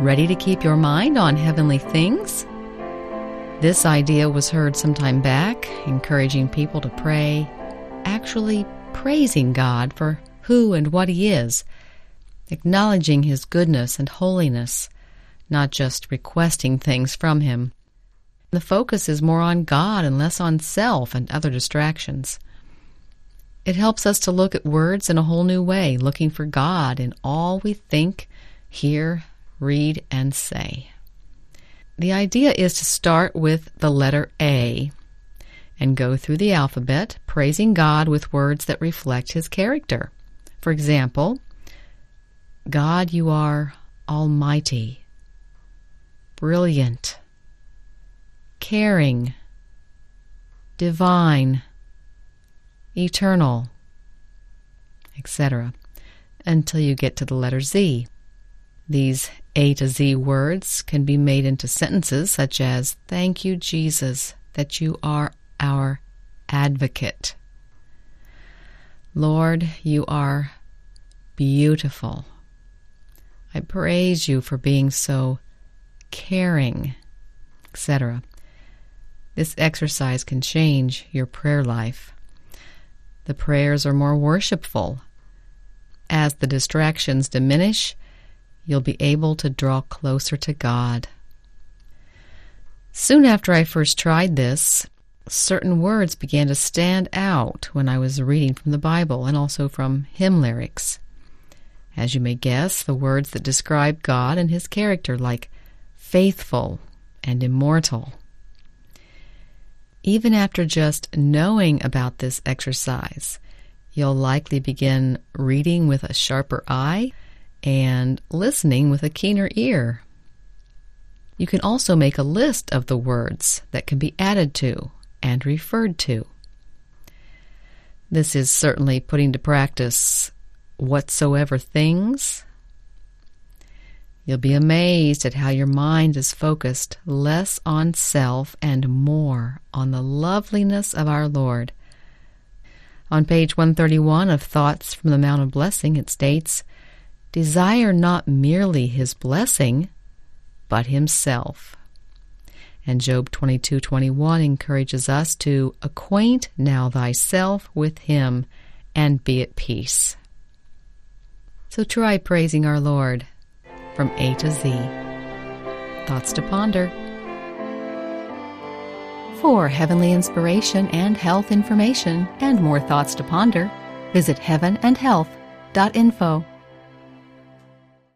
Ready to keep your mind on heavenly things? This idea was heard some time back, encouraging people to pray, actually praising God for who and what He is, acknowledging His goodness and holiness, not just requesting things from Him. The focus is more on God and less on self and other distractions. It helps us to look at words in a whole new way, looking for God in all we think, hear, read, and say. The idea is to start with the letter A and go through the alphabet, praising God with words that reflect His character. For example, God, you are almighty, brilliant, caring, divine, eternal, etc., until you get to the letter Z. These A to Z words can be made into sentences such as, Thank you, Jesus, that you are our advocate. Lord, you are beautiful. I praise you for being so caring, etc. This exercise can change your prayer life. The prayers are more worshipful. As the distractions diminish, you'll be able to draw closer to God. Soon after I first tried this, certain words began to stand out when I was reading from the Bible and also from hymn lyrics. As you may guess, the words that describe God and His character, like faithful and immortal. Even after just knowing about this exercise, you'll likely begin reading with a sharper eye and listening with a keener ear. You can also make a list of the words that can be added to and referred to. This is certainly putting to practice whatsoever things You'll be amazed at how your mind is focused less on self and more on the loveliness of our Lord. On page 131 of Thoughts from the Mount of Blessing, it states, Desire not merely his blessing, but himself. And Job 22:21 encourages us to acquaint now thyself with him and be at peace. So try praising our Lord from A to Z. Thoughts to ponder. For heavenly inspiration and health information and more thoughts to ponder, visit heavenandhealth.info.